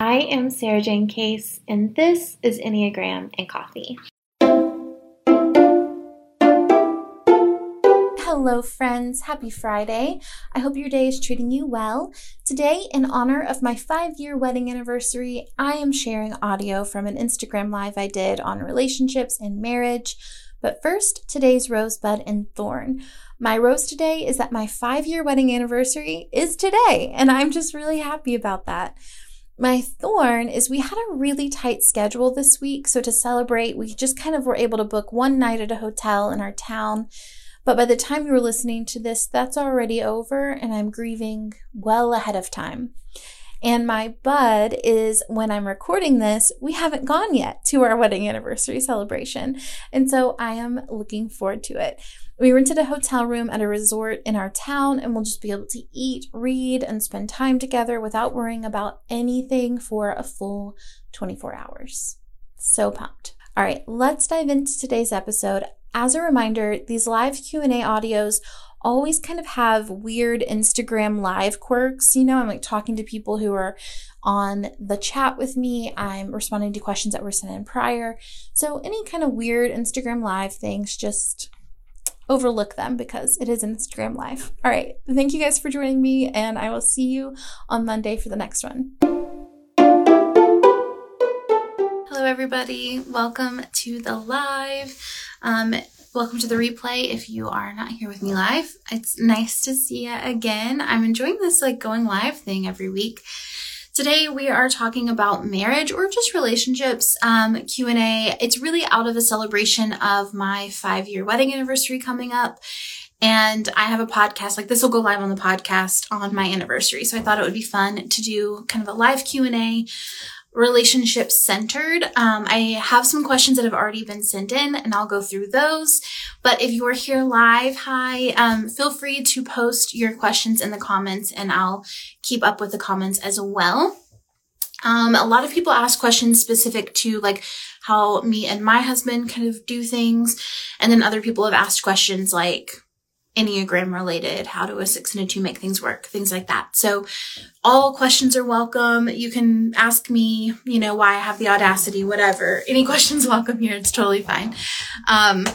I am Sarah Jane Case, and this is Enneagram and Coffee. Hello, friends. Happy Friday. I hope your day is treating you well. Today, in honor of my five year wedding anniversary, I am sharing audio from an Instagram live I did on relationships and marriage. But first, today's rosebud and thorn. My rose today is that my five year wedding anniversary is today, and I'm just really happy about that. My thorn is we had a really tight schedule this week. So to celebrate, we just kind of were able to book one night at a hotel in our town. But by the time you were listening to this, that's already over, and I'm grieving well ahead of time. And my bud is when I'm recording this, we haven't gone yet to our wedding anniversary celebration. And so I am looking forward to it. We rented a hotel room at a resort in our town, and we'll just be able to eat, read, and spend time together without worrying about anything for a full 24 hours. So pumped. All right, let's dive into today's episode. As a reminder, these live Q&A audios always kind of have weird Instagram live quirks. You know, I'm like talking to people who are on the chat with me. I'm responding to questions that were sent in prior. So any kind of weird Instagram live things, just overlook them because it is Instagram Live. All right. Thank you guys for joining me, and I will see you on Monday for the next one. Hello, everybody. Welcome to the live. Um, welcome to the replay if you are not here with me live. It's nice to see you again. I'm enjoying this like going live thing every week. Today we are talking about marriage or just relationships um, Q&A. It's really out of a celebration of my five year wedding anniversary coming up. And I have a podcast, like this will go live on the podcast on my anniversary. So I thought it would be fun to do kind of a live Q&A relationship centered. Um, I have some questions that have already been sent in and I'll go through those. But if you are here live, hi, um, feel free to post your questions in the comments and I'll keep up with the comments as well. Um, a lot of people ask questions specific to like how me and my husband kind of do things. And then other people have asked questions like, Enneagram related, how do a six and a two make things work, things like that. So all questions are welcome. You can ask me, you know, why I have the audacity, whatever. Any questions welcome here. It's totally fine. Um,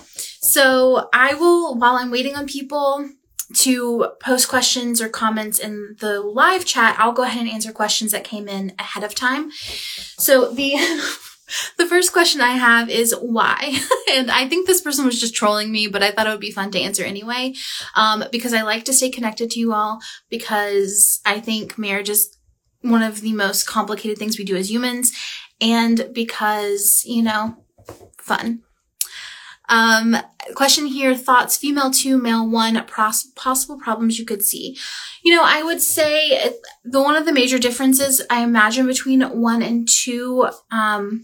so I will, while I'm waiting on people to post questions or comments in the live chat, I'll go ahead and answer questions that came in ahead of time. So the The first question I have is why? and I think this person was just trolling me, but I thought it would be fun to answer anyway. Um, because I like to stay connected to you all because I think marriage is one of the most complicated things we do as humans and because, you know, fun. Um, question here, thoughts, female two, male one, pros- possible problems you could see. You know, I would say the one of the major differences I imagine between one and two, um,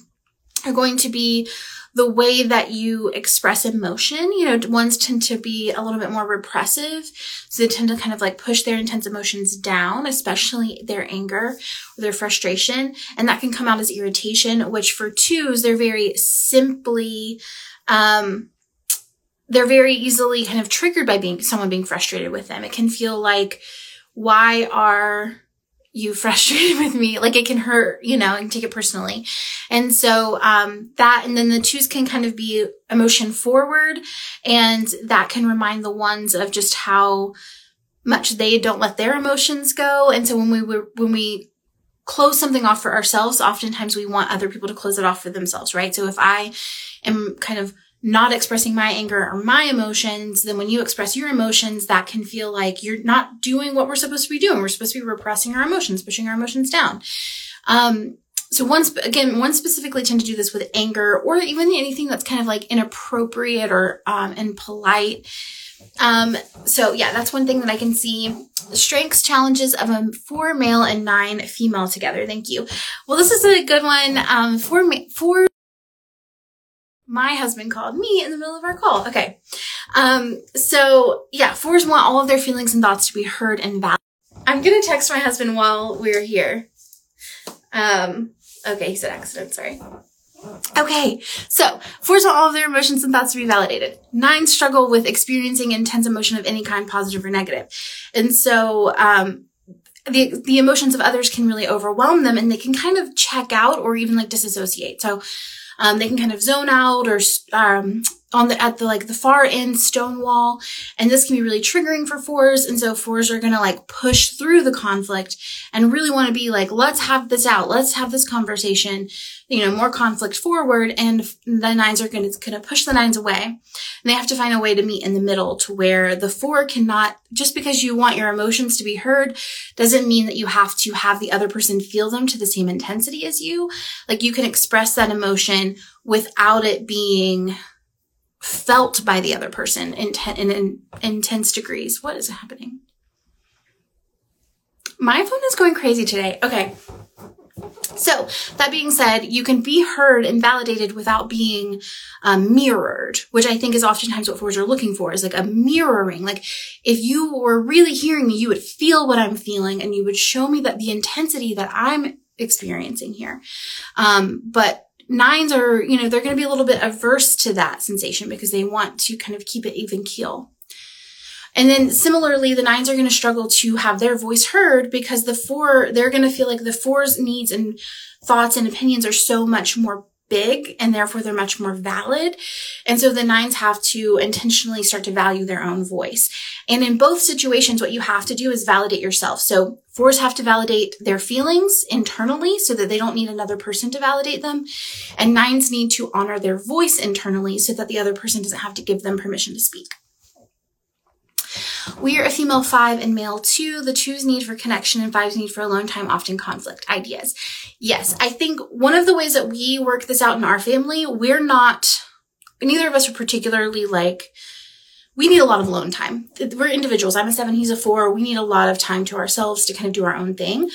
are going to be the way that you express emotion. You know, ones tend to be a little bit more repressive. So they tend to kind of like push their intense emotions down, especially their anger or their frustration. And that can come out as irritation, which for twos, they're very simply, um, they're very easily kind of triggered by being someone being frustrated with them. It can feel like, why are you frustrated with me like it can hurt you know and take it personally. And so um that and then the twos can kind of be emotion forward and that can remind the ones of just how much they don't let their emotions go. And so when we were when we close something off for ourselves oftentimes we want other people to close it off for themselves right? So if i am kind of not expressing my anger or my emotions, then when you express your emotions, that can feel like you're not doing what we're supposed to be doing. We're supposed to be repressing our emotions, pushing our emotions down. Um, so once again, one specifically tend to do this with anger or even anything that's kind of like inappropriate or, um, impolite. Um, so yeah, that's one thing that I can see. Strengths challenges of a four male and nine female together. Thank you. Well, this is a good one. Um, four, four my husband called me in the middle of our call. Okay. Um, so yeah, fours want all of their feelings and thoughts to be heard and validated. I'm going to text my husband while we're here. Um, okay. He said accident. Sorry. Okay, so fours want all of their emotions and thoughts to be validated. Nines struggle with experiencing intense emotion of any kind, positive or negative. And so, um, the, the emotions of others can really overwhelm them and they can kind of check out or even like disassociate. So, um, they can kind of zone out or um, on the at the like the far end stone wall, and this can be really triggering for fours. And so fours are gonna like push through the conflict and really want to be like, let's have this out, let's have this conversation you know, more conflict forward and the nines are going to, going to push the nines away. And they have to find a way to meet in the middle to where the four cannot, just because you want your emotions to be heard doesn't mean that you have to have the other person feel them to the same intensity as you. Like you can express that emotion without it being felt by the other person in, in, in intense degrees. What is happening? My phone is going crazy today. Okay. So that being said, you can be heard and validated without being um, mirrored, which I think is oftentimes what fours are looking for is like a mirroring. Like if you were really hearing me, you would feel what I'm feeling and you would show me that the intensity that I'm experiencing here. Um, but nines are, you know, they're going to be a little bit averse to that sensation because they want to kind of keep it even keel. And then similarly, the nines are going to struggle to have their voice heard because the four, they're going to feel like the four's needs and thoughts and opinions are so much more big and therefore they're much more valid. And so the nines have to intentionally start to value their own voice. And in both situations, what you have to do is validate yourself. So fours have to validate their feelings internally so that they don't need another person to validate them. And nines need to honor their voice internally so that the other person doesn't have to give them permission to speak. We are a female five and male two. The two's need for connection and five's need for alone time often conflict ideas. Yes, I think one of the ways that we work this out in our family, we're not, neither of us are particularly like, we need a lot of alone time. We're individuals. I'm a seven, he's a four. We need a lot of time to ourselves to kind of do our own thing.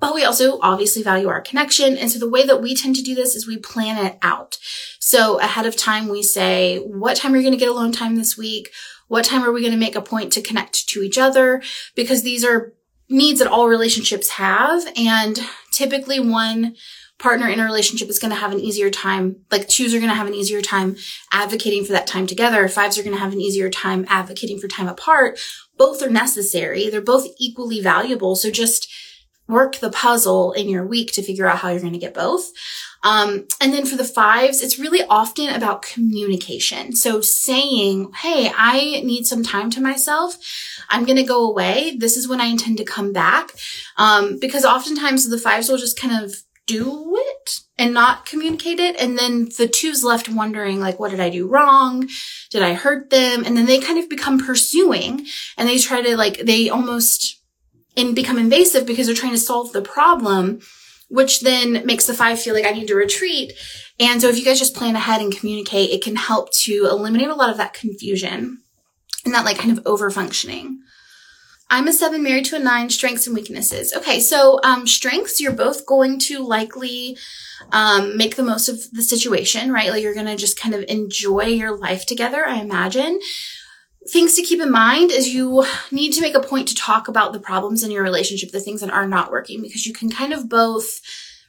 But we also obviously value our connection. And so the way that we tend to do this is we plan it out. So ahead of time, we say, what time are you going to get alone time this week? What time are we going to make a point to connect to each other? Because these are needs that all relationships have. And typically one partner in a relationship is going to have an easier time, like twos are going to have an easier time advocating for that time together. Fives are going to have an easier time advocating for time apart. Both are necessary. They're both equally valuable. So just work the puzzle in your week to figure out how you're going to get both. Um, and then for the fives, it's really often about communication. So saying, Hey, I need some time to myself. I'm going to go away. This is when I intend to come back. Um, because oftentimes the fives will just kind of do it and not communicate it. And then the two's left wondering, like, what did I do wrong? Did I hurt them? And then they kind of become pursuing and they try to like, they almost and become invasive because they're trying to solve the problem which then makes the five feel like I need to retreat. And so if you guys just plan ahead and communicate, it can help to eliminate a lot of that confusion and that like kind of over functioning. I'm a seven married to a nine, strengths and weaknesses. Okay, so um, strengths, you're both going to likely um, make the most of the situation, right? Like you're going to just kind of enjoy your life together, I imagine things to keep in mind is you need to make a point to talk about the problems in your relationship, the things that are not working, because you can kind of both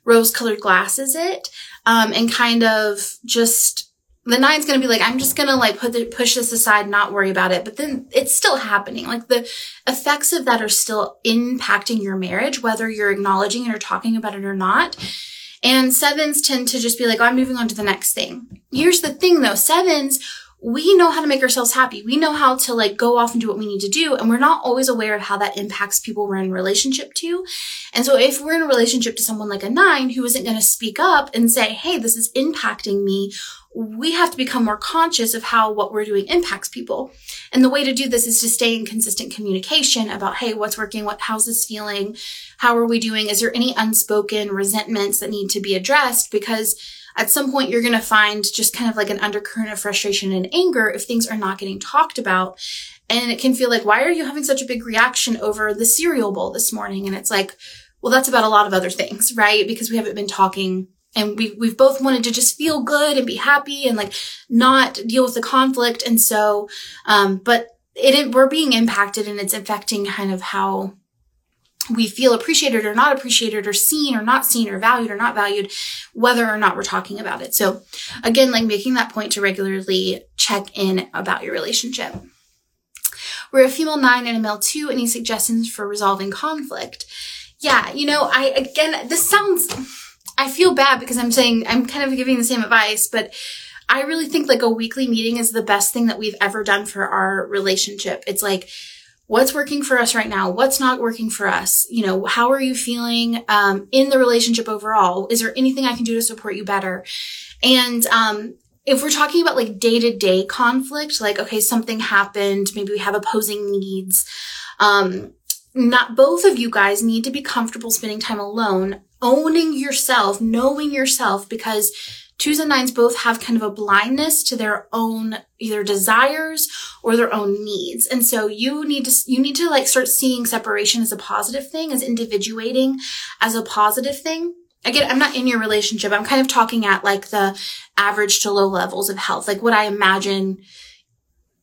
rose colored glasses it, um, and kind of just, the nine's gonna be like, I'm just gonna like put the, push this aside, not worry about it. But then it's still happening. Like the effects of that are still impacting your marriage, whether you're acknowledging it or talking about it or not. And sevens tend to just be like, oh, I'm moving on to the next thing. Here's the thing though, sevens, we know how to make ourselves happy. We know how to like go off and do what we need to do. And we're not always aware of how that impacts people we're in relationship to. And so if we're in a relationship to someone like a nine who isn't going to speak up and say, Hey, this is impacting me. We have to become more conscious of how what we're doing impacts people. And the way to do this is to stay in consistent communication about, Hey, what's working? What, how's this feeling? How are we doing? Is there any unspoken resentments that need to be addressed? Because at some point you're going to find just kind of like an undercurrent of frustration and anger if things are not getting talked about. And it can feel like, why are you having such a big reaction over the cereal bowl this morning? And it's like, well, that's about a lot of other things, right? Because we haven't been talking and we, we've both wanted to just feel good and be happy and like not deal with the conflict. And so, um, but it, we're being impacted and it's affecting kind of how we feel appreciated or not appreciated or seen or not seen or valued or not valued, whether or not we're talking about it. So again, like making that point to regularly check in about your relationship. We're a female nine and a male two. Any suggestions for resolving conflict? Yeah, you know, I, again, this sounds, I feel bad because I'm saying, I'm kind of giving the same advice, but I really think like a weekly meeting is the best thing that we've ever done for our relationship. It's like, what's working for us right now? What's not working for us? You know how are you feeling um, in the relationship overall? Is there anything i can do to support you better? And um, if we're talking about like day-to-day conflict like okay something happened maybe we have opposing needs um, not both of you guys need to be comfortable spending time alone owning yourself knowing yourself because twos and nines both have kind of a blindness to their own either desires or their own needs. And so you need to, you need to like start seeing separation as a positive thing, as individuating as a positive thing. Again, I'm not in your relationship. I'm kind of talking at like the average to low levels of health, like what I imagine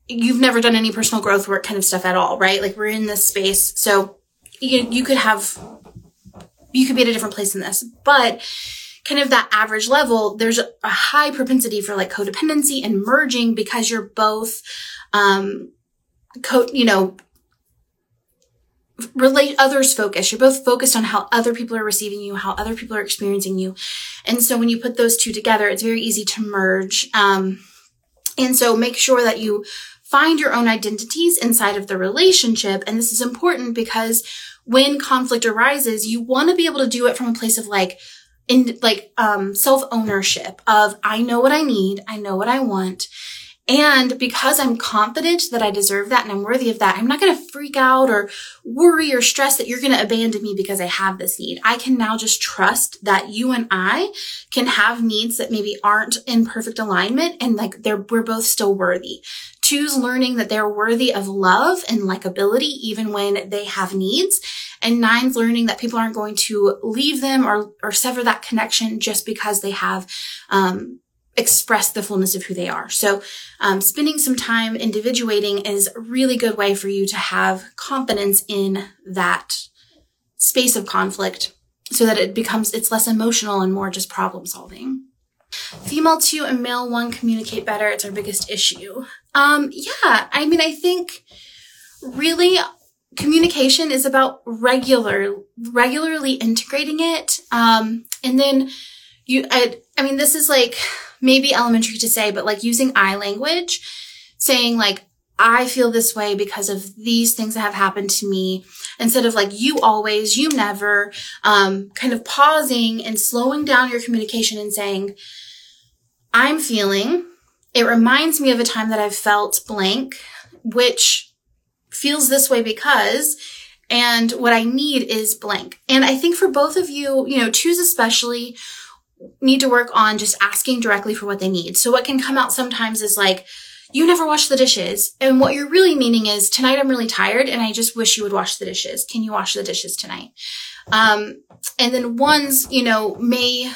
you've never done any personal growth work kind of stuff at all, right? Like we're in this space. So you, you could have, you could be at a different place in this, but kind of that average level, there's a high propensity for like codependency and merging because you're both, um, co- you know, relate others focus. You're both focused on how other people are receiving you, how other people are experiencing you. And so when you put those two together, it's very easy to merge. Um, and so make sure that you find your own identities inside of the relationship. And this is important because when conflict arises, you want to be able to do it from a place of like, in like um, self ownership of I know what I need, I know what I want. And because I'm confident that I deserve that and I'm worthy of that, I'm not going to freak out or worry or stress that you're going to abandon me because I have this need. I can now just trust that you and I can have needs that maybe aren't in perfect alignment and like they're, we're both still worthy. Twos learning that they're worthy of love and likability even when they have needs and nine's learning that people aren't going to leave them or, or sever that connection just because they have, um, expressed the fullness of who they are. So, um, spending some time individuating is a really good way for you to have confidence in that space of conflict so that it becomes, it's less emotional and more just problem solving. Female two and male one communicate better. It's our biggest issue. Um, yeah, I mean, I think really communication is about regular, regularly integrating it. Um, and then you, I, I mean, this is like maybe elementary to say, but like using I language, saying like, I feel this way because of these things that have happened to me instead of like you always, you never, um, kind of pausing and slowing down your communication and saying, I'm feeling, it reminds me of a time that I've felt blank, which feels this way because and what I need is blank. And I think for both of you, you know, twos especially need to work on just asking directly for what they need. So what can come out sometimes is like, you never wash the dishes. And what you're really meaning is tonight I'm really tired and I just wish you would wash the dishes. Can you wash the dishes tonight? Um, and then ones, you know, may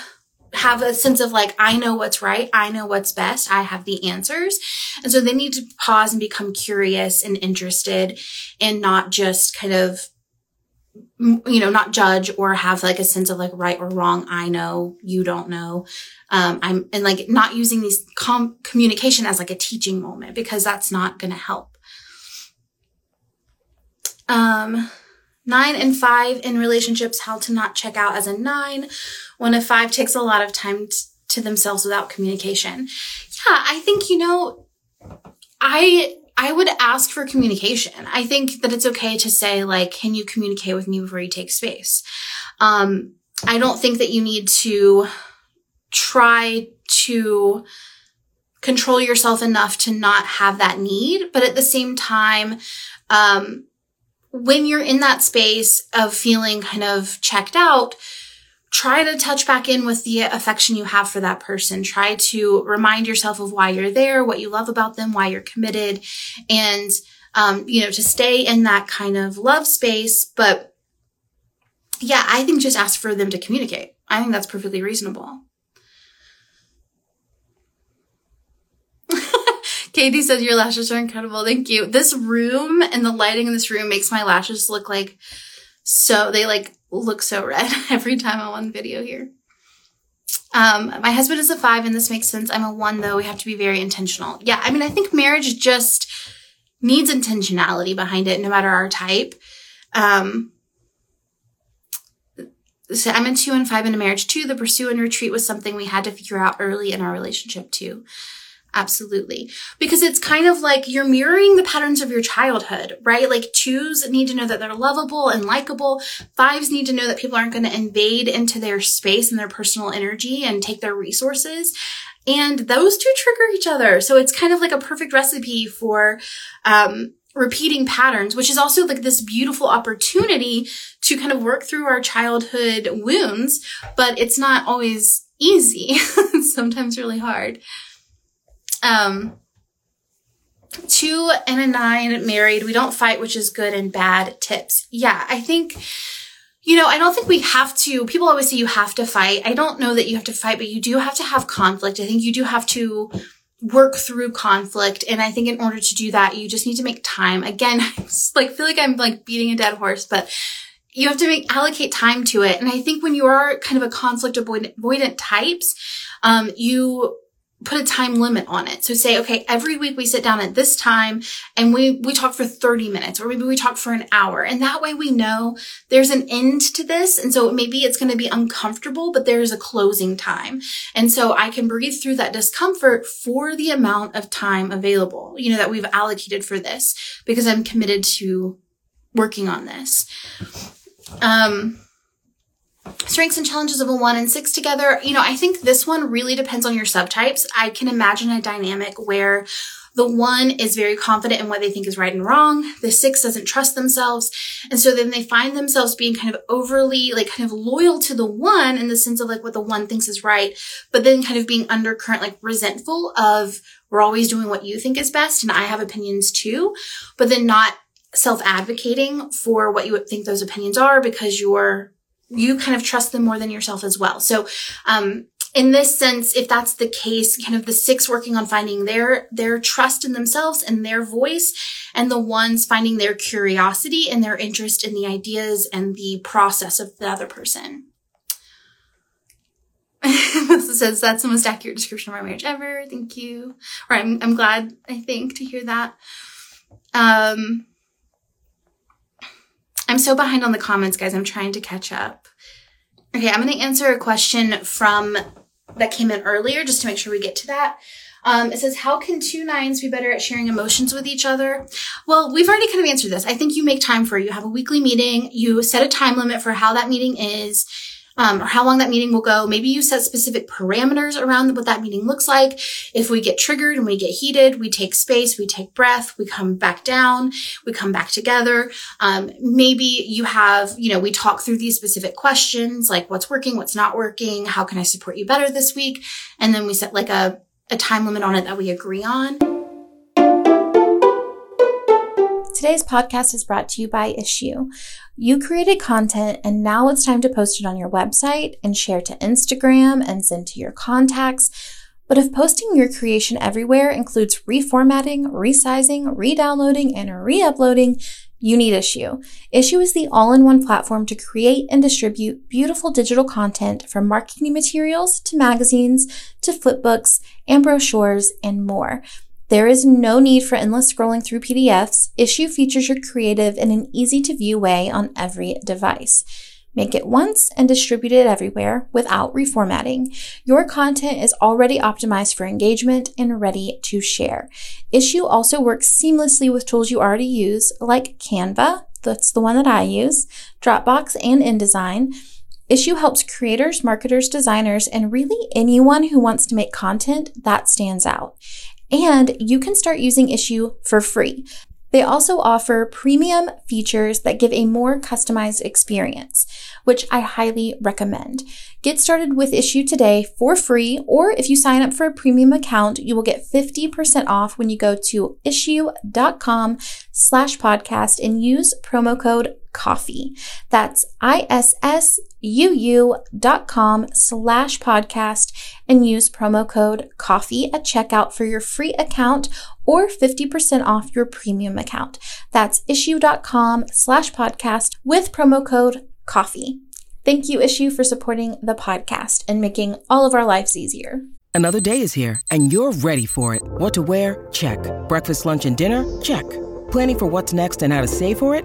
have a sense of like, I know what's right. I know what's best. I have the answers. And so they need to pause and become curious and interested and not just kind of, you know, not judge or have like a sense of like right or wrong. I know, you don't know. Um, I'm, and like not using these com- communication as like a teaching moment because that's not going to help. Um, nine and five in relationships, how to not check out as a nine one of five takes a lot of time t- to themselves without communication. Yeah, I think, you know, I I would ask for communication. I think that it's okay to say like, can you communicate with me before you take space? Um, I don't think that you need to try to control yourself enough to not have that need. But at the same time, um, when you're in that space of feeling kind of checked out, try to touch back in with the affection you have for that person. Try to remind yourself of why you're there, what you love about them, why you're committed, and, um, you know, to stay in that kind of love space. But yeah, I think just ask for them to communicate. I think that's perfectly reasonable. Katie says your lashes are incredible. Thank you. This room and the lighting in this room makes my lashes look like so they like look so red every time I'm on video here. Um, my husband is a five, and this makes sense. I'm a one, though. We have to be very intentional. Yeah, I mean, I think marriage just needs intentionality behind it, no matter our type. Um, so I'm a two and five in a marriage too. The pursue and retreat was something we had to figure out early in our relationship too. Absolutely. Because it's kind of like you're mirroring the patterns of your childhood, right? Like twos need to know that they're lovable and likable. Fives need to know that people aren't going to invade into their space and their personal energy and take their resources. And those two trigger each other. So it's kind of like a perfect recipe for, um, repeating patterns, which is also like this beautiful opportunity to kind of work through our childhood wounds, but it's not always easy. sometimes really hard. Um, two and a nine married. We don't fight, which is good and bad tips. Yeah, I think, you know, I don't think we have to. People always say you have to fight. I don't know that you have to fight, but you do have to have conflict. I think you do have to work through conflict. And I think in order to do that, you just need to make time. Again, I just like feel like I'm like beating a dead horse, but you have to make allocate time to it. And I think when you are kind of a conflict avoidant types, um, you put a time limit on it. So say, okay, every week we sit down at this time and we, we talk for 30 minutes or maybe we talk for an hour. And that way we know there's an end to this. And so maybe it's going to be uncomfortable, but there's a closing time. And so I can breathe through that discomfort for the amount of time available, you know, that we've allocated for this because I'm committed to working on this. Um, strengths and challenges of a one and six together. You know, I think this one really depends on your subtypes. I can imagine a dynamic where the one is very confident in what they think is right and wrong. The six doesn't trust themselves. And so then they find themselves being kind of overly, like kind of loyal to the one in the sense of like what the one thinks is right, but then kind of being undercurrent, like resentful of we're always doing what you think is best. And I have opinions too, but then not self advocating for what you think those opinions are because you're you kind of trust them more than yourself as well. So, um, in this sense, if that's the case, kind of the six working on finding their, their trust in themselves and their voice and the ones finding their curiosity and their interest in the ideas and the process of the other person. says that's the most accurate description of our marriage ever. Thank you. Or I'm, I'm glad, I think, to hear that. Um, I'm so behind on the comments, guys. I'm trying to catch up. Okay, I'm going to answer a question from that came in earlier just to make sure we get to that. Um, it says, How can two nines be better at sharing emotions with each other? Well, we've already kind of answered this. I think you make time for it. You have a weekly meeting, you set a time limit for how that meeting is um, or how long that meeting will go. Maybe you set specific parameters around what that meeting looks like. If we get triggered and we get heated, we take space, we take breath, we come back down, we come back together. Um, maybe you have, you know, we talk through these specific questions like what's working, what's not working, how can I support you better this week? And then we set like a, a time limit on it that we agree on. Today's podcast is brought to you by Issuu. You created content and now it's time to post it on your website and share to Instagram and send to your contacts. But if posting your creation everywhere includes reformatting, resizing, re-downloading, and re-uploading, you need Issuu. Issuu is the all-in-one platform to create and distribute beautiful digital content from marketing materials to magazines to flipbooks and brochures and more. There is no need for endless scrolling through PDFs. Issuu features your creative in an easy to view way on every device. Make it once and distribute it everywhere without reformatting. Your content is already optimized for engagement and ready to share. Issuu also works seamlessly with tools you already use, like Canva, that's the one that I use, Dropbox, and InDesign. Issuu helps creators, marketers, designers, and really anyone who wants to make content that stands out. And you can start using Issuu for free. They also offer premium features that give a more customized experience, which I highly recommend. Get started with Issuu today for free, or if you sign up for a premium account, you will get 50% off when you go to issuu.com slash podcast and use promo code coffee. That's I-S-S-U-U dot com slash podcast and use promo code coffee at checkout for your free account or 50% off your premium account. That's issuu.com slash podcast with promo code coffee. Thank you, Issuu, for supporting the podcast and making all of our lives easier. Another day is here and you're ready for it. What to wear? Check. Breakfast, lunch, and dinner? Check. Planning for what's next and how to save for it?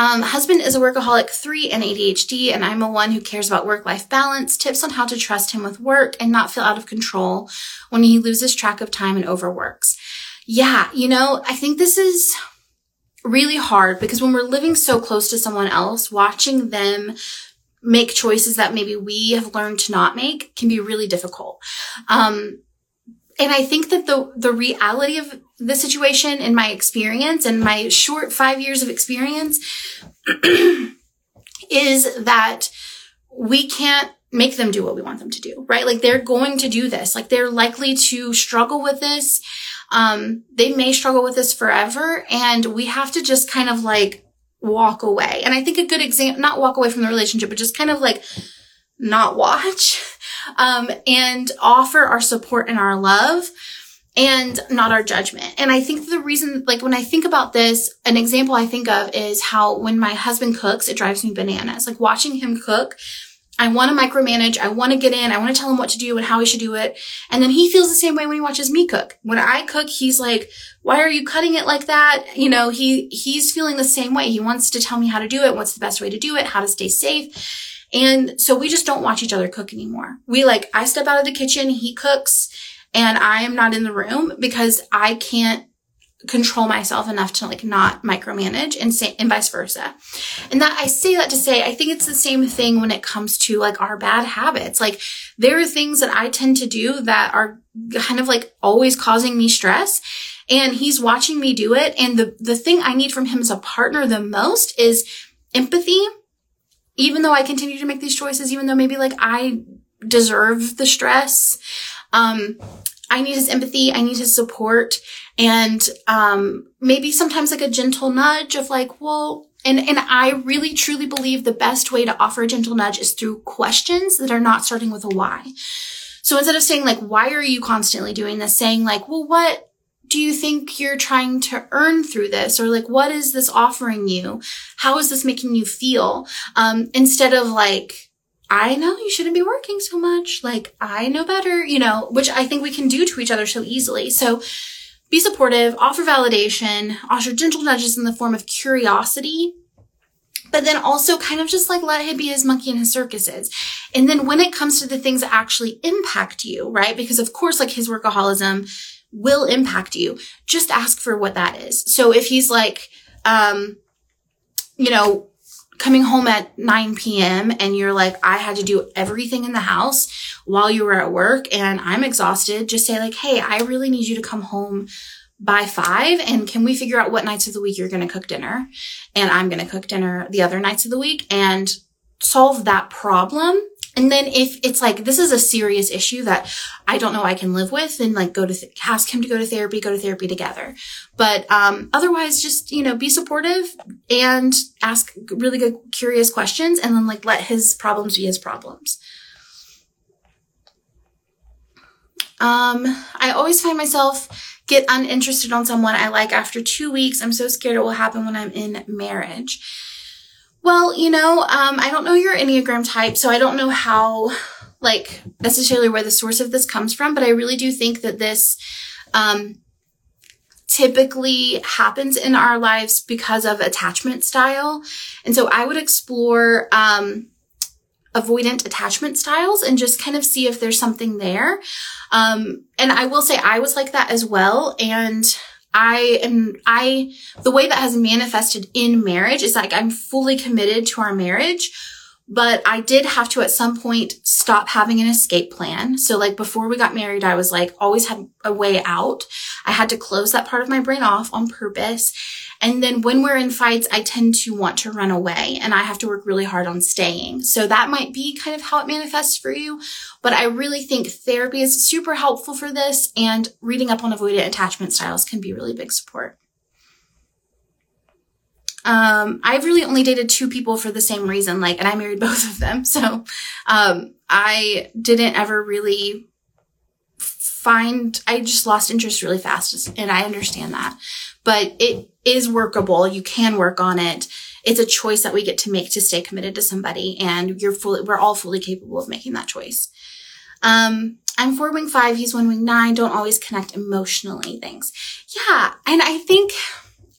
Um, husband is a workaholic three and ADHD, and I'm a one who cares about work life balance, tips on how to trust him with work and not feel out of control when he loses track of time and overworks. Yeah, you know, I think this is really hard because when we're living so close to someone else, watching them make choices that maybe we have learned to not make can be really difficult. Um, and I think that the, the reality of the situation in my experience and my short five years of experience is that we can't make them do what we want them to do, right? Like they're going to do this. Like they're likely to struggle with this. Um, they may struggle with this forever and we have to just kind of like walk away. And I think a good example, not walk away from the relationship, but just kind of like not watch um, and offer our support and our love and not our judgment. And I think the reason, like when I think about this, an example I think of is how when my husband cooks, it drives me bananas. Like watching him cook, I want to micromanage. I want to get in. I want to tell him what to do and how he should do it. And then he feels the same way when he watches me cook. When I cook, he's like, why are you cutting it like that? You know, he, he's feeling the same way. He wants to tell me how to do it. What's the best way to do it? How to stay safe. And so we just don't watch each other cook anymore. We like, I step out of the kitchen, he cooks, and I am not in the room because I can't control myself enough to like not micromanage and say and vice versa. And that I say that to say I think it's the same thing when it comes to like our bad habits. Like there are things that I tend to do that are kind of like always causing me stress and he's watching me do it and the the thing I need from him as a partner the most is empathy even though I continue to make these choices, even though maybe like I deserve the stress, um, I need his empathy. I need his support and, um, maybe sometimes like a gentle nudge of like, well, and, and I really truly believe the best way to offer a gentle nudge is through questions that are not starting with a why. So instead of saying like, why are you constantly doing this? Saying like, well, what, do you think you're trying to earn through this? Or like, what is this offering you? How is this making you feel? Um, instead of like, I know you shouldn't be working so much. Like, I know better, you know, which I think we can do to each other so easily. So be supportive, offer validation, offer gentle nudges in the form of curiosity, but then also kind of just like let him be his monkey in his circuses. And then when it comes to the things that actually impact you, right? Because of course, like his workaholism, will impact you. Just ask for what that is. So if he's like, um, you know, coming home at 9 p.m. and you're like, I had to do everything in the house while you were at work and I'm exhausted, just say like, Hey, I really need you to come home by five and can we figure out what nights of the week you're going to cook dinner? And I'm going to cook dinner the other nights of the week and solve that problem and then if it's like, this is a serious issue that I don't know I can live with, then like go to, th- ask him to go to therapy, go to therapy together. But, um, otherwise just, you know, be supportive and ask really good, curious questions and then like let his problems be his problems. Um, I always find myself get uninterested on someone I like after two weeks. I'm so scared it will happen when I'm in marriage. Well, you know, um, I don't know your Enneagram type, so I don't know how, like, necessarily where the source of this comes from, but I really do think that this, um, typically happens in our lives because of attachment style. And so I would explore, um, avoidant attachment styles and just kind of see if there's something there. Um, and I will say I was like that as well. And I am, I, the way that has manifested in marriage is like I'm fully committed to our marriage, but I did have to at some point stop having an escape plan. So like before we got married, I was like always had a way out. I had to close that part of my brain off on purpose. And then when we're in fights, I tend to want to run away and I have to work really hard on staying. So that might be kind of how it manifests for you. But I really think therapy is super helpful for this and reading up on avoidant attachment styles can be really big support. Um, I've really only dated two people for the same reason, like, and I married both of them. So, um, I didn't ever really find, I just lost interest really fast and I understand that, but it is workable. You can work on it. It's a choice that we get to make to stay committed to somebody and you're fully, we're all fully capable of making that choice. Um, I'm four wing five. He's one wing nine. Don't always connect emotionally. Things. Yeah. And I think,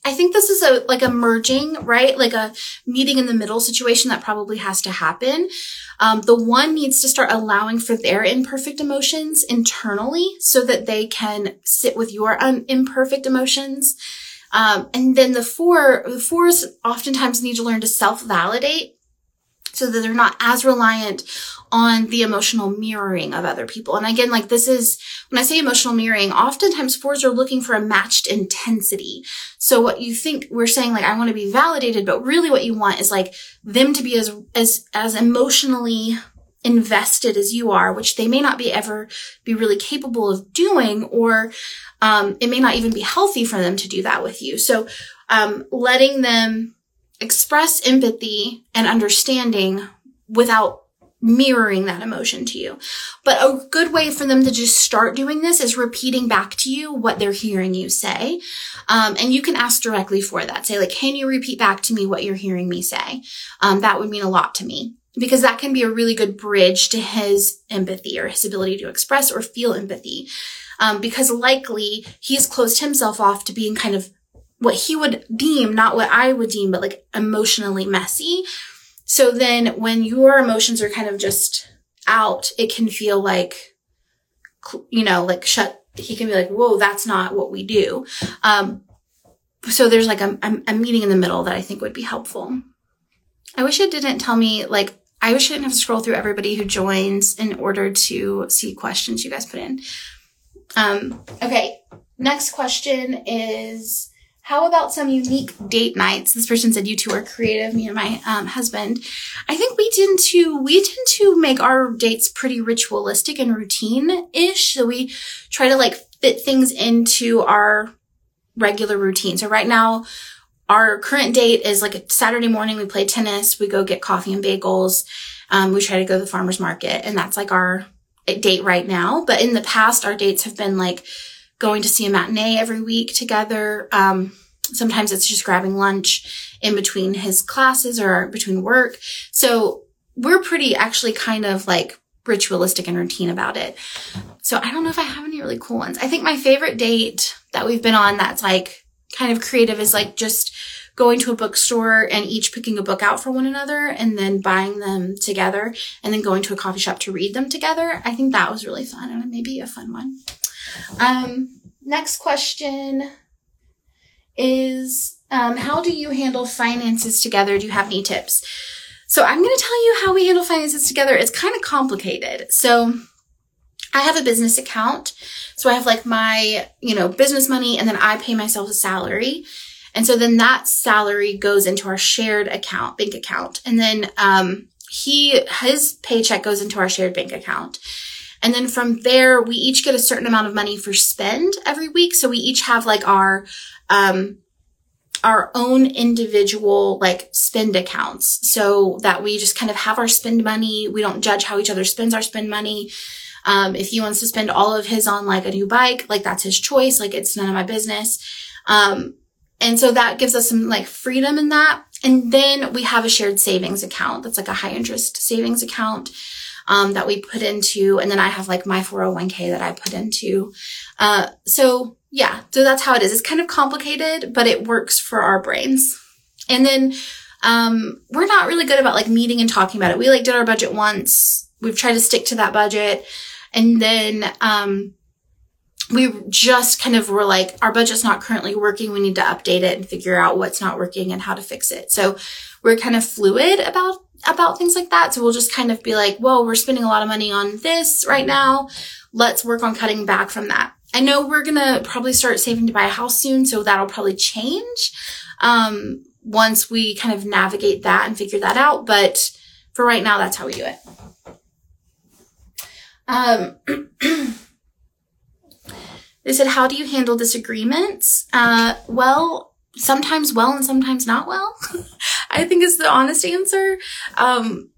I think this is a like a merging, right? Like a meeting in the middle situation that probably has to happen. Um, the one needs to start allowing for their imperfect emotions internally so that they can sit with your un- imperfect emotions. Um, and then the four, the fours oftentimes need to learn to self-validate so that they're not as reliant on the emotional mirroring of other people. And again, like this is, when I say emotional mirroring, oftentimes fours are looking for a matched intensity. So what you think we're saying, like, I want to be validated, but really what you want is like them to be as, as, as emotionally invested as you are, which they may not be ever be really capable of doing, or, um, it may not even be healthy for them to do that with you. So, um, letting them express empathy and understanding without mirroring that emotion to you. But a good way for them to just start doing this is repeating back to you what they're hearing you say. Um, and you can ask directly for that. Say like, can you repeat back to me what you're hearing me say? Um, that would mean a lot to me because that can be a really good bridge to his empathy or his ability to express or feel empathy. Um, because likely he's closed himself off to being kind of what he would deem, not what I would deem, but like emotionally messy. So then when your emotions are kind of just out, it can feel like, you know, like shut, he can be like, whoa, that's not what we do. Um, so there's like a, a meeting in the middle that I think would be helpful. I wish it didn't tell me, like, I wish I didn't have to scroll through everybody who joins in order to see questions you guys put in. Um, okay. Next question is, how about some unique date nights? This person said you two are creative, me and my um, husband. I think we tend to we tend to make our dates pretty ritualistic and routine-ish. So we try to like fit things into our regular routine. So right now, our current date is like a Saturday morning. We play tennis. We go get coffee and bagels. Um, we try to go to the farmer's market and that's like our date right now. But in the past, our dates have been like going to see a matinee every week together. Um, sometimes it's just grabbing lunch in between his classes or between work. So we're pretty actually kind of like ritualistic and routine about it. So I don't know if I have any really cool ones. I think my favorite date that we've been on that's like kind of creative is like just going to a bookstore and each picking a book out for one another and then buying them together and then going to a coffee shop to read them together. I think that was really fun and maybe a fun one. Um, next question is um, how do you handle finances together? Do you have any tips? So I'm going to tell you how we handle finances together. It's kind of complicated. So I have a business account. So I have like my, you know, business money and then I pay myself a salary. And so then that salary goes into our shared account, bank account. And then, um, he, his paycheck goes into our shared bank account. And then from there, we each get a certain amount of money for spend every week. So we each have like our, um, our own individual like spend accounts so that we just kind of have our spend money. We don't judge how each other spends our spend money. Um, if he wants to spend all of his on like a new bike, like that's his choice. Like it's none of my business. Um, and so that gives us some like freedom in that. And then we have a shared savings account that's like a high interest savings account um, that we put into. And then I have like my 401k that I put into. Uh, so yeah, so that's how it is. It's kind of complicated, but it works for our brains. And then um, we're not really good about like meeting and talking about it. We like did our budget once. We've tried to stick to that budget. And then um, we just kind of were like, our budget's not currently working. We need to update it and figure out what's not working and how to fix it. So we're kind of fluid about about things like that. So we'll just kind of be like, whoa, we're spending a lot of money on this right now. Let's work on cutting back from that. I know we're going to probably start saving to buy a house soon. So that'll probably change. Um, once we kind of navigate that and figure that out. But for right now, that's how we do it. Um, they said, How do you handle disagreements? Uh, well, sometimes well and sometimes not well. I think is the honest answer. Um,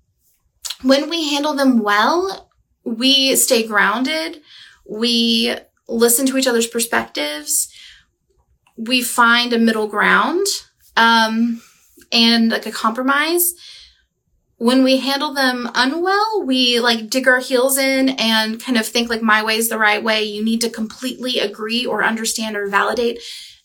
when we handle them well, we stay grounded. We listen to each other's perspectives. We find a middle ground um, and like a compromise. When we handle them unwell, we like dig our heels in and kind of think like my way is the right way. You need to completely agree or understand or validate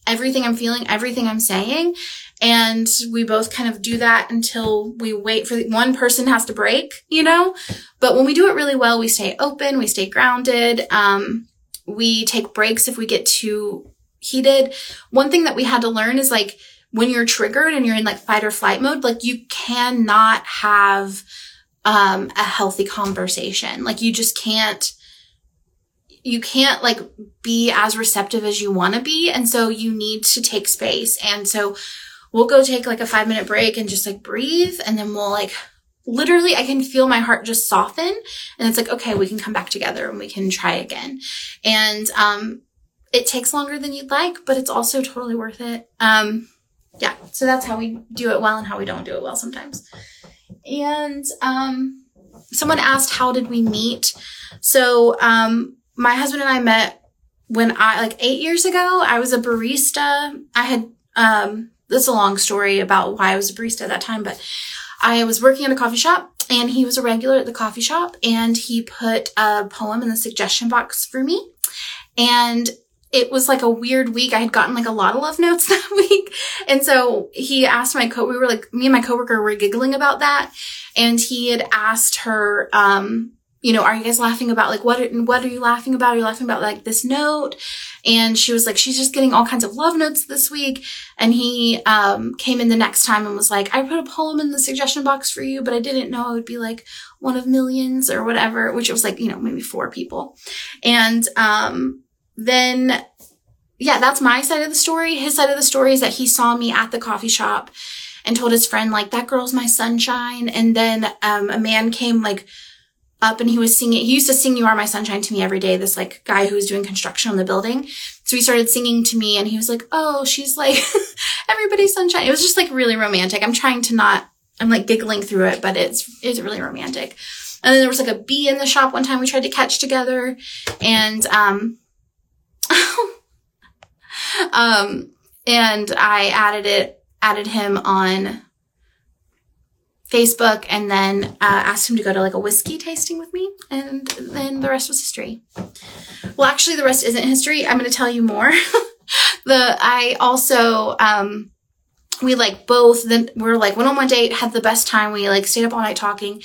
everything I'm feeling, everything I'm saying. And we both kind of do that until we wait for the, one person has to break, you know? But when we do it really well, we stay open, we stay grounded. Um, we take breaks if we get too heated. One thing that we had to learn is like, when you're triggered and you're in like fight or flight mode, like you cannot have um, a healthy conversation. Like you just can't, you can't like be as receptive as you want to be. And so you need to take space. And so we'll go take like a five minute break and just like breathe. And then we'll like literally, I can feel my heart just soften. And it's like, okay, we can come back together and we can try again. And, um, it takes longer than you'd like, but it's also totally worth it. Um, yeah, so that's how we do it well and how we don't do it well sometimes. And um, someone asked, how did we meet? So um, my husband and I met when I, like eight years ago, I was a barista. I had, um, this is a long story about why I was a barista at that time, but I was working at a coffee shop and he was a regular at the coffee shop and he put a poem in the suggestion box for me. And it was like a weird week. I had gotten like a lot of love notes that week. And so he asked my co, we were like, me and my coworker were giggling about that. And he had asked her, um, you know, are you guys laughing about like what, what are you laughing about? Are you laughing about like this note? And she was like, she's just getting all kinds of love notes this week. And he, um, came in the next time and was like, I put a poem in the suggestion box for you, but I didn't know it would be like one of millions or whatever, which it was like, you know, maybe four people. And, um, then yeah, that's my side of the story. His side of the story is that he saw me at the coffee shop and told his friend, like, that girl's my sunshine. And then, um, a man came, like, up and he was singing. He used to sing You Are My Sunshine to me every day. This, like, guy who was doing construction on the building. So he started singing to me and he was like, Oh, she's like everybody's sunshine. It was just like really romantic. I'm trying to not, I'm like giggling through it, but it's, it's really romantic. And then there was like a bee in the shop one time we tried to catch together. And, um, um, and I added it, added him on Facebook and then uh, asked him to go to like a whiskey tasting with me. And then the rest was history. Well, actually, the rest isn't history. I'm going to tell you more. the, I also, um, we like both, then we are like went on one date, had the best time. We like stayed up all night talking.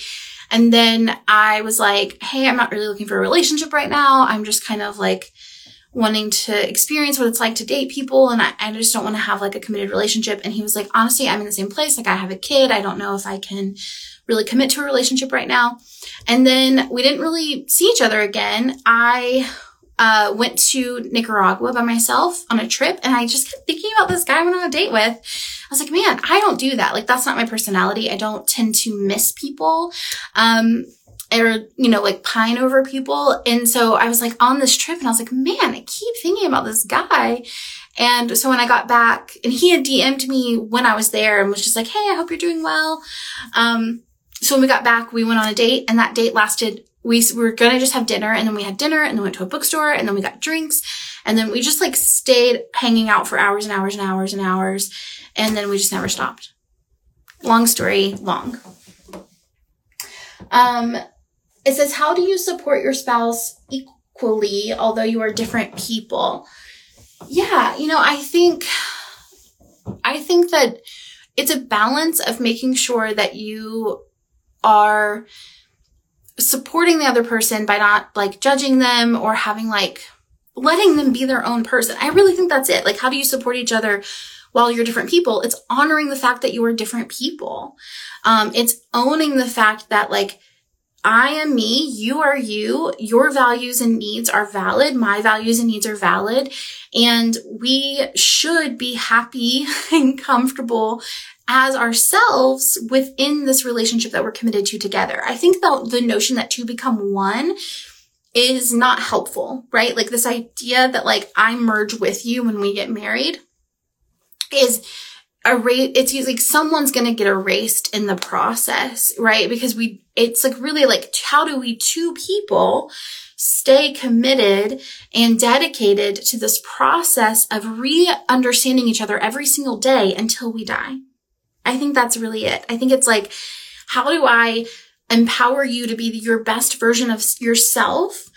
And then I was like, Hey, I'm not really looking for a relationship right now. I'm just kind of like, wanting to experience what it's like to date people and I, I just don't want to have like a committed relationship. And he was like, honestly, I'm in the same place. Like I have a kid. I don't know if I can really commit to a relationship right now. And then we didn't really see each other again. I uh, went to Nicaragua by myself on a trip and I just kept thinking about this guy I went on a date with. I was like, man, I don't do that. Like that's not my personality. I don't tend to miss people. Um, or, you know, like pine over people. And so I was like on this trip and I was like, man, I keep thinking about this guy. And so when I got back and he had DM'd me when I was there and was just like, Hey, I hope you're doing well. Um, so when we got back, we went on a date and that date lasted we were gonna just have dinner and then we had dinner and then went to a bookstore and then we got drinks and then we just like stayed hanging out for hours and hours and hours and hours and then we just never stopped. Long story long. Um, it says, how do you support your spouse equally, although you are different people? Yeah, you know, I think, I think that it's a balance of making sure that you are supporting the other person by not like judging them or having like letting them be their own person. I really think that's it. Like, how do you support each other while you're different people? It's honoring the fact that you are different people. Um, it's owning the fact that like, I am me, you are you, your values and needs are valid, my values and needs are valid, and we should be happy and comfortable as ourselves within this relationship that we're committed to together. I think the, the notion that two become one is not helpful, right? Like this idea that like I merge with you when we get married is erase it's like someone's going to get erased in the process right? Because we it's like really like how do we two people stay committed and dedicated to this process of re-understanding each other every single day until we die? I think that's really it. I think it's like how do i empower you to be your best version of yourself?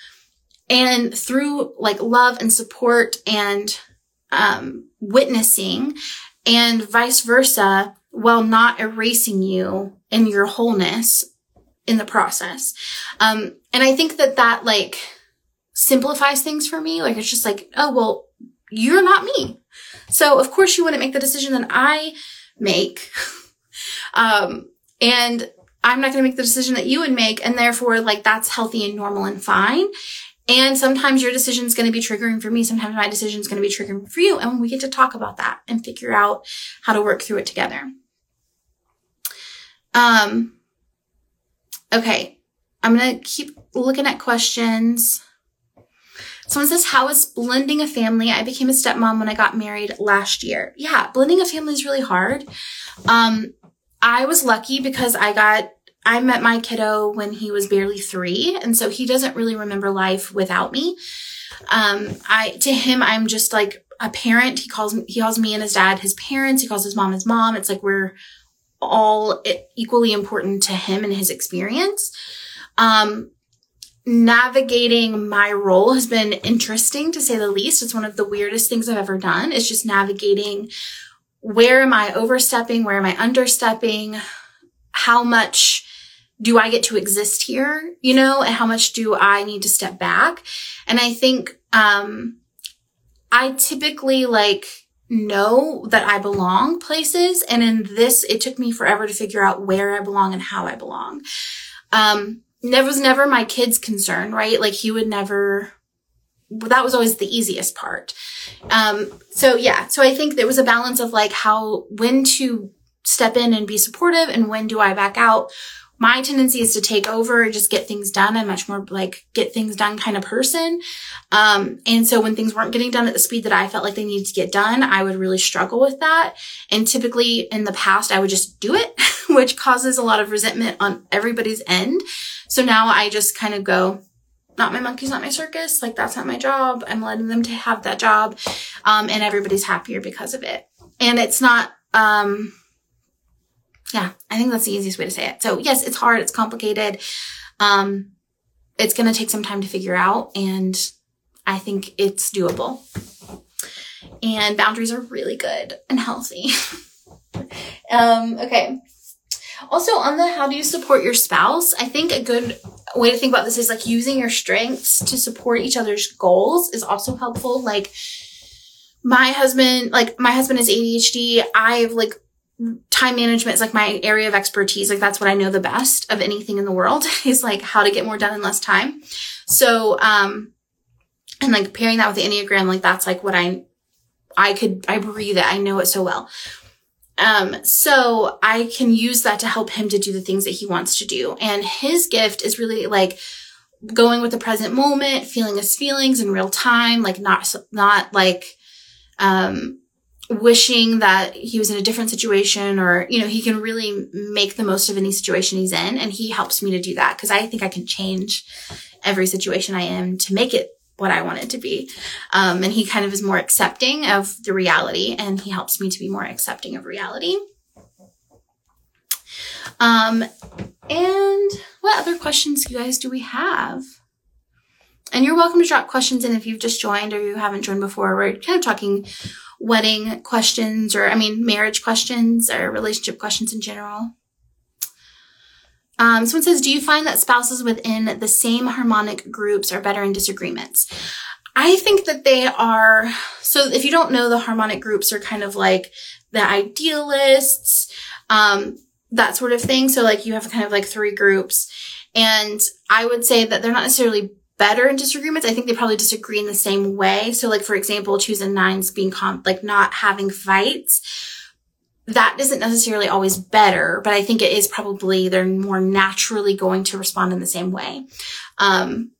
And through like love and support and um, witnessing and vice versa while not erasing you in your wholeness in the process. Um, and I think that that like simplifies things for me. Like it's just like, oh, well, you're not me. So of course you wouldn't make the decision that I make. um, and I'm not going to make the decision that you would make. And therefore, like that's healthy and normal and fine. And sometimes your decision is going to be triggering for me. Sometimes my decision is going to be triggering for you. And we get to talk about that and figure out how to work through it together. Um, okay. I'm going to keep looking at questions. Someone says, how is blending a family? I became a stepmom when I got married last year. Yeah, blending a family is really hard. Um, I was lucky because I got I met my kiddo when he was barely three, and so he doesn't really remember life without me. Um, I to him, I'm just like a parent. He calls me, he calls me and his dad his parents. He calls his mom his mom. It's like we're all equally important to him and his experience. Um, navigating my role has been interesting to say the least. It's one of the weirdest things I've ever done. It's just navigating where am I overstepping? Where am I understepping? How much do I get to exist here? You know, and how much do I need to step back? And I think, um, I typically like know that I belong places. And in this, it took me forever to figure out where I belong and how I belong. Um, never was never my kid's concern, right? Like he would never, that was always the easiest part. Um, so yeah, so I think there was a balance of like how, when to step in and be supportive and when do I back out my tendency is to take over and just get things done. I'm much more like get things done kind of person. Um, and so when things weren't getting done at the speed that I felt like they needed to get done, I would really struggle with that. And typically in the past, I would just do it, which causes a lot of resentment on everybody's end. So now I just kind of go, not my monkeys, not my circus. Like that's not my job. I'm letting them to have that job. Um, and everybody's happier because of it. And it's not, um, yeah, I think that's the easiest way to say it. So yes, it's hard. It's complicated. Um, it's going to take some time to figure out and I think it's doable. And boundaries are really good and healthy. um, okay. Also on the how do you support your spouse? I think a good way to think about this is like using your strengths to support each other's goals is also helpful. Like my husband, like my husband is ADHD. I've like time management is like my area of expertise. Like that's what I know the best of anything in the world is like how to get more done in less time. So, um, and like pairing that with the Enneagram, like that's like what I, I could, I breathe it. I know it so well. Um, so I can use that to help him to do the things that he wants to do. And his gift is really like going with the present moment, feeling his feelings in real time, like not, not like, um, wishing that he was in a different situation or, you know, he can really make the most of any situation he's in. And he helps me to do that because I think I can change every situation I am to make it what I want it to be. Um, and he kind of is more accepting of the reality and he helps me to be more accepting of reality. Um, and what other questions, you guys, do we have? And you're welcome to drop questions in if you've just joined or you haven't joined before. We're kind of talking wedding questions or, I mean, marriage questions or relationship questions in general. Um, someone says, do you find that spouses within the same harmonic groups are better in disagreements? I think that they are. So if you don't know, the harmonic groups are kind of like the idealists, um, that sort of thing. So like you have kind of like three groups. And I would say that they're not necessarily better in disagreements. I think they probably disagree in the same way. So like, for example, twos and nines being com- like not having fights. That isn't necessarily always better, but I think it is probably they're more naturally going to respond in the same way. Um,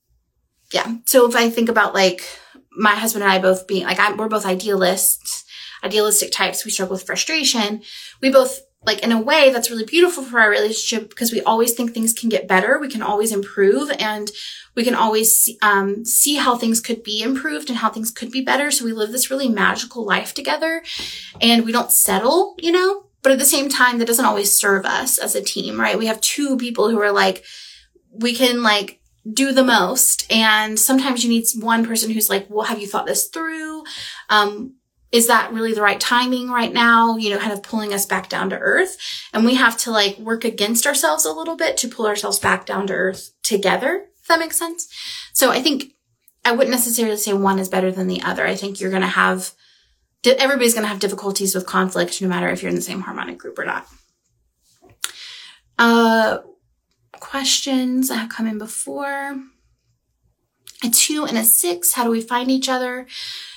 yeah. So if I think about like my husband and I both being like, I'm, we're both idealists, idealistic types. We struggle with frustration. We both like in a way that's really beautiful for our relationship because we always think things can get better. We can always improve and we can always see, um, see how things could be improved and how things could be better. So we live this really magical life together and we don't settle, you know, but at the same time, that doesn't always serve us as a team, right? We have two people who are like, we can like do the most. And sometimes you need one person who's like, well, have you thought this through? Um, is that really the right timing right now? You know, kind of pulling us back down to earth. And we have to like work against ourselves a little bit to pull ourselves back down to earth together. If that makes sense. So I think I wouldn't necessarily say one is better than the other. I think you're going to have, everybody's going to have difficulties with conflict no matter if you're in the same harmonic group or not. Uh, questions that have come in before. A two and a six. How do we find each other?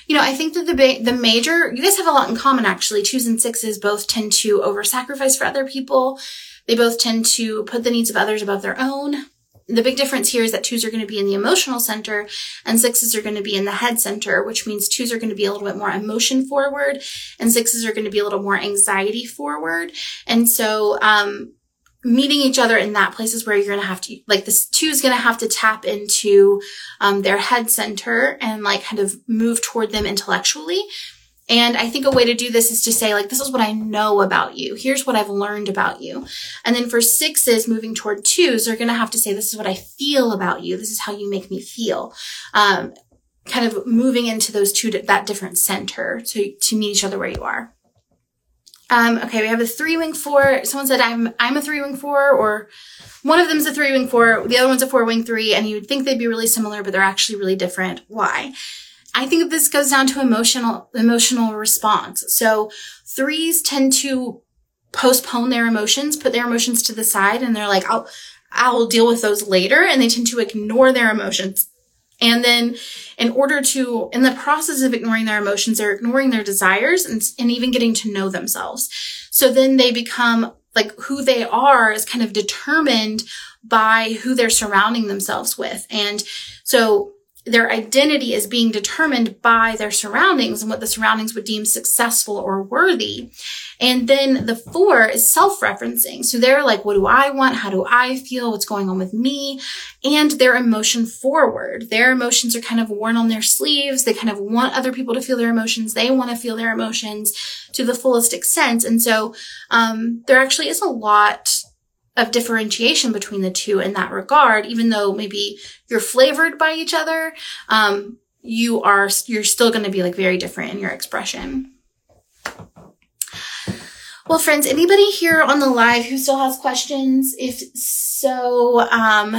you know, I think that the ba- the major, you guys have a lot in common actually. Twos and sixes both tend to over sacrifice for other people. They both tend to put the needs of others above their own. The big difference here is that twos are going to be in the emotional center and sixes are going to be in the head center, which means twos are going to be a little bit more emotion forward and sixes are going to be a little more anxiety forward. And so, um, meeting each other in that place is where you're going to have to like this two is going to have to tap into um, their head center and like kind of move toward them intellectually and i think a way to do this is to say like this is what i know about you here's what i've learned about you and then for sixes moving toward twos they're going to have to say this is what i feel about you this is how you make me feel um, kind of moving into those two that different center to to meet each other where you are um, okay, we have a three wing four. Someone said I'm I'm a three wing four, or one of them's a three wing four, the other one's a four wing three, and you would think they'd be really similar, but they're actually really different. Why? I think this goes down to emotional emotional response. So threes tend to postpone their emotions, put their emotions to the side, and they're like, I'll I'll deal with those later, and they tend to ignore their emotions and then in order to, in the process of ignoring their emotions, they're ignoring their desires and, and even getting to know themselves. So then they become like who they are is kind of determined by who they're surrounding themselves with. And so their identity is being determined by their surroundings and what the surroundings would deem successful or worthy. And then the four is self-referencing. So they're like, what do I want? How do I feel? What's going on with me? And they're emotion forward. Their emotions are kind of worn on their sleeves. They kind of want other people to feel their emotions. They want to feel their emotions to the fullest extent. And so, um, there actually is a lot of differentiation between the two in that regard, even though maybe you're flavored by each other, um, you are, you're still going to be like very different in your expression. Well, friends, anybody here on the live who still has questions? If so, um,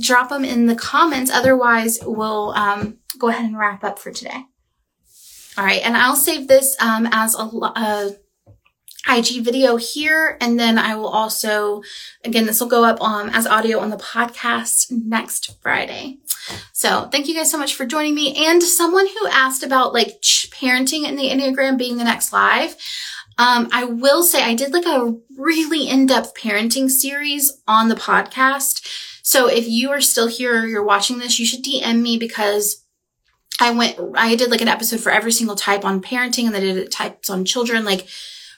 drop them in the comments. Otherwise, we'll um, go ahead and wrap up for today. All right, and I'll save this um, as a, a IG video here. And then I will also, again, this will go up um, as audio on the podcast next Friday. So thank you guys so much for joining me. And someone who asked about like parenting in the Enneagram being the next live. Um, I will say I did like a really in-depth parenting series on the podcast. So if you are still here or you're watching this, you should DM me because I went, I did like an episode for every single type on parenting and then I did types on children, like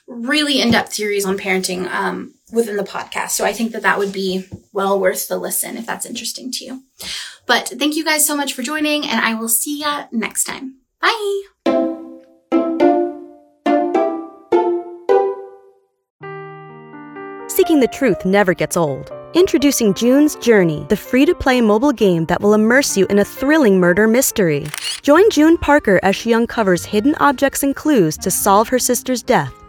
really in-depth series on parenting, um, within the podcast. So I think that that would be well worth the listen if that's interesting to you. But thank you guys so much for joining and I will see ya next time. Bye. Seeking the truth never gets old. Introducing June's Journey, the free to play mobile game that will immerse you in a thrilling murder mystery. Join June Parker as she uncovers hidden objects and clues to solve her sister's death